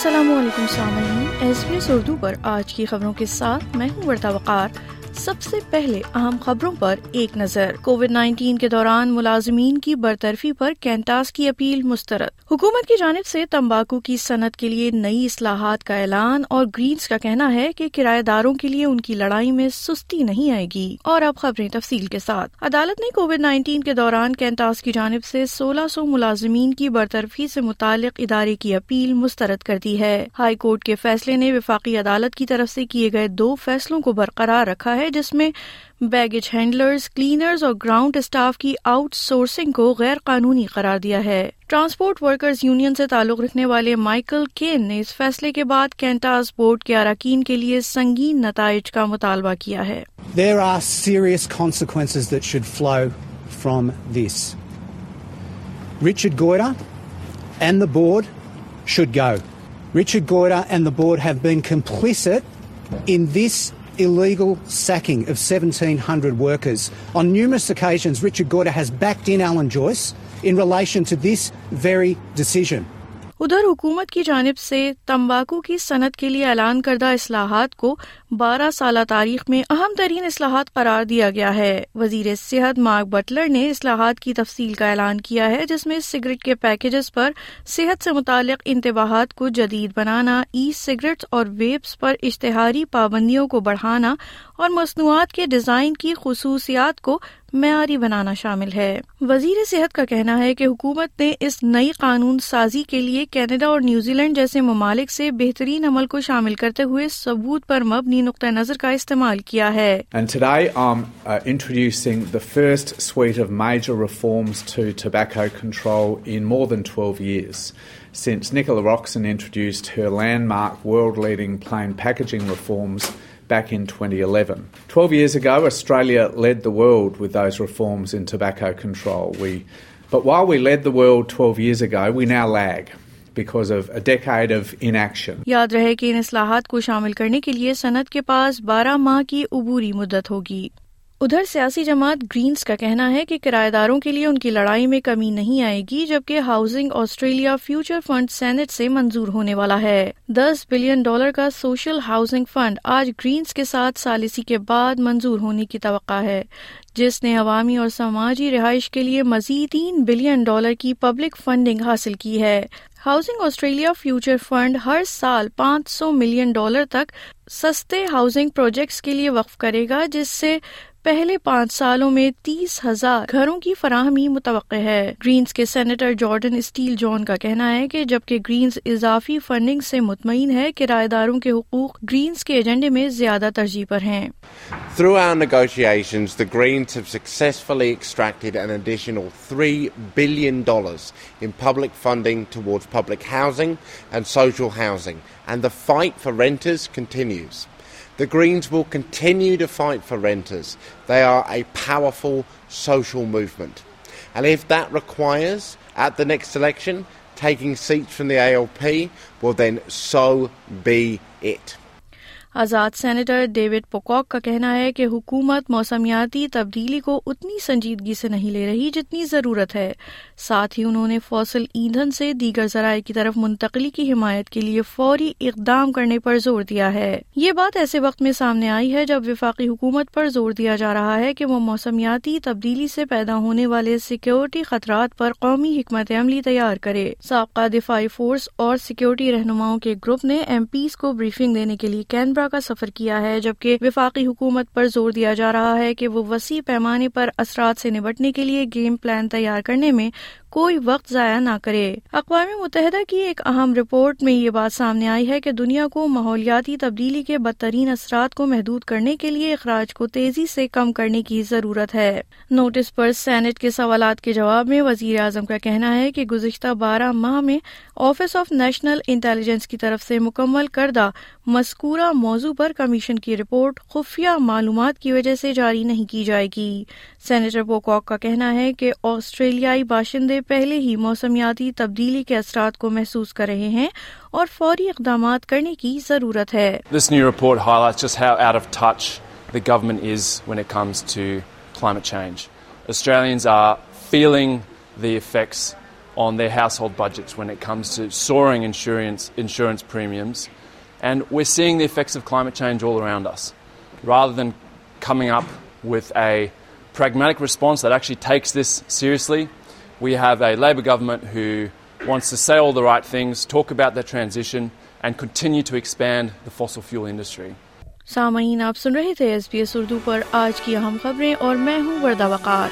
السلام علیکم سامعین۔ ایس بی ایس اردو پر آج کی خبروں کے ساتھ میں ہوں ورتا وقار۔ سب سے پہلے اہم خبروں پر ایک نظر۔ کووڈ نائنٹین کے دوران ملازمین کی برطرفی پر کینٹاس کی اپیل مسترد۔ حکومت کی جانب سے تمباکو کی صنعت کے لیے نئی اصلاحات کا اعلان اور گرینز کا کہنا ہے کہ کرایہ داروں کے لیے ان کی لڑائی میں سستی نہیں آئے گی۔ اور اب خبریں تفصیل کے ساتھ۔ عدالت نے کووڈ نائنٹین کے دوران کینٹاس کی جانب سے سولہ سو ملازمین کی برطرفی سے متعلق ادارے کی اپیل مسترد کر دی ہے۔ ہائی کورٹ کے فیصلے نے وفاقی عدالت کی طرف سے کیے گئے دو فیصلوں کو برقرار رکھا ہے۔ ہے جس میں بیگیج ہینڈلرز کلینرز اور گراؤنڈ اسٹاف کی آؤٹ سورسنگ کو غیر قانونی قرار دیا ہے ٹرانسپورٹ ورکرز یونین سے تعلق رکھنے والے مائیکل کین نے اس فیصلے کے بعد کینٹاز بورڈ کے اراکین کے لیے سنگین نتائج کا مطالبہ کیا ہے There are serious consequences that should flow from this. Richard Goyder and the board should go. Richard Goyder and the board have been complicit in this illegal sacking of 1,700 workers. On numerous occasions, Richard Gorder has backed in Alan Joyce in relation to this very decision. ادھر حکومت کی جانب سے تمباکو کی صنعت کے لیے اعلان کردہ اصلاحات کو بارہ سالہ تاریخ میں اہم ترین اصلاحات قرار دیا گیا ہے۔ وزیر صحت مارک بٹلر نے اصلاحات کی تفصیل کا اعلان کیا ہے، جس میں سگریٹ کے پیکجز پر صحت سے متعلق انتباہات کو جدید بنانا ای سگریٹس اور ویپس پر اشتہاری پابندیوں کو بڑھانا اور مصنوعات کے ڈیزائن کی خصوصیات کو معیاری بنانا شامل ہے۔ وزیر صحت کا کہنا ہے کہ حکومت نے اس نئی قانون سازی کے لیے کینیڈا اور نیوزی لینڈ جیسے ممالک سے بہترین عمل کو شامل کرتے ہوئے ثبوت پر مبنی نقطۂ نظر کا استعمال کیا ہے۔ Since Nicola Roxon introduced landmark world leading plain packaging reforms back in 2011. 12 years ago, Australia led the world with those reforms in tobacco control. We, but while we led the world 12 years ago, we now lag. Because of a decade of inaction. یاد رہے کہ ان اصلاحات کو شامل کرنے کے لیے صنعت کے پاس بارہ ماہ کی عبوری مدت ہوگی ادھر سیاسی جماعت گرینز کا کہنا ہے کہ کرایہ داروں کے لیے ان کی لڑائی میں کمی نہیں آئے گی، جبکہ housing Australia future fund senate سے منظور ہونے والا ہے۔ دس بلین ڈالر کا سوشل ہاؤسنگ فنڈ آج گرینز کے ساتھ سالسی کے بعد منظور ہونے کی توقع ہے، جس نے عوامی اور سماجی رہائش کے لیے مزید تین بلین ڈالر کی پبلک فنڈنگ حاصل کی ہے۔ ہاؤسنگ آسٹریلیا فیوچر فنڈ ہر سال پانچ سو ملین ڈالر تک سستے ہاؤسنگ پروجیکٹس کے لیے وقف کرے گا، جس سے پہلے پانچ سالوں میں تیس ہزار گھروں کی فراہمی متوقع ہے گرینز کے سینیٹر جارڈن اسٹیل جان کا کہنا ہے کہ جبکہ گرینز اضافی فنڈنگ سے مطمئن ہے کرایہ داروں کے حقوق گرینز کے ایجنڈے میں زیادہ ترجیح پر ہیں Through our negotiations, the Greens have successfully extracted an additional $3 billion in public funding towards public housing and social housing, and the fight for renters continues. The Greens will continue to fight for renters. They are a powerful social movement. And if that requires, at the next election, taking seats from the ALP, well then so be it. آزاد senator David Pocock کا کہنا ہے کہ حکومت موسمیاتی تبدیلی کو اتنی سنجیدگی سے نہیں لے رہی جتنی ضرورت ہے۔ ساتھ ہی انہوں نے فوسل ایندھن سے دیگر ذرائع کی طرف منتقلی کی حمایت کے لیے فوری اقدام کرنے پر زور دیا ہے۔ یہ بات ایسے وقت میں سامنے آئی ہے جب وفاقی حکومت پر زور دیا جا رہا ہے کہ وہ موسمیاتی تبدیلی سے پیدا ہونے والے سیکیورٹی خطرات پر قومی حکمت عملی تیار کرے۔ سابقہ دفاعی فورس اور سیکیورٹی رہنماؤں کے گروپ نے ایم پیز کو بریفنگ دینے کے لیے کینبرا کا سفر کیا ہے، جبکہ وفاقی حکومت پر زور دیا جا رہا ہے کہ وہ وسیع پیمانے پر اثرات سے نمٹنے کے لیے گیم پلان تیار کرنے میں کوئی وقت ضائع نہ کرے۔ اقوام متحدہ کی ایک اہم رپورٹ میں یہ بات سامنے آئی ہے کہ دنیا کو ماحولیاتی تبدیلی کے بدترین اثرات کو محدود کرنے کے لیے اخراج کو تیزی سے کم کرنے کی ضرورت ہے۔ نوٹس پر سینٹ کے سوالات کے جواب میں وزیر اعظم کا کہنا ہے کہ گزشتہ بارہ ماہ میں آفس آف نیشنل انٹیلیجنس کی طرف سے مکمل کردہ مذکورہ موضوع پر کمیشن کی رپورٹ خفیہ معلومات کی وجہ سے جاری نہیں کی جائے گی۔ سینیٹر پوکاک کا کہنا ہے کہ آسٹریلیائی باشندے پہلے ہی موسمیاتی تبدیلی کے اثرات کو محسوس کر رہے ہیں اور فوری اقدامات کرنے کی ضرورت ہے This new report highlights just how out of touch the government is when it comes to climate change. Australians are feeling the effects on their household budgets when it comes to soaring insurance, insurance premiums. And we're seeing the effects of climate change all around us. Rather than coming up with a pragmatic response that actually takes this seriously, we have a Labor government who wants to say all the right things, talk about the transition, and continue to expand the fossil fuel industry. سامعین آپ سن رہے تھے S B S Urdu پر آج کی اہم خبریں اور میں ہوں وردہ وقار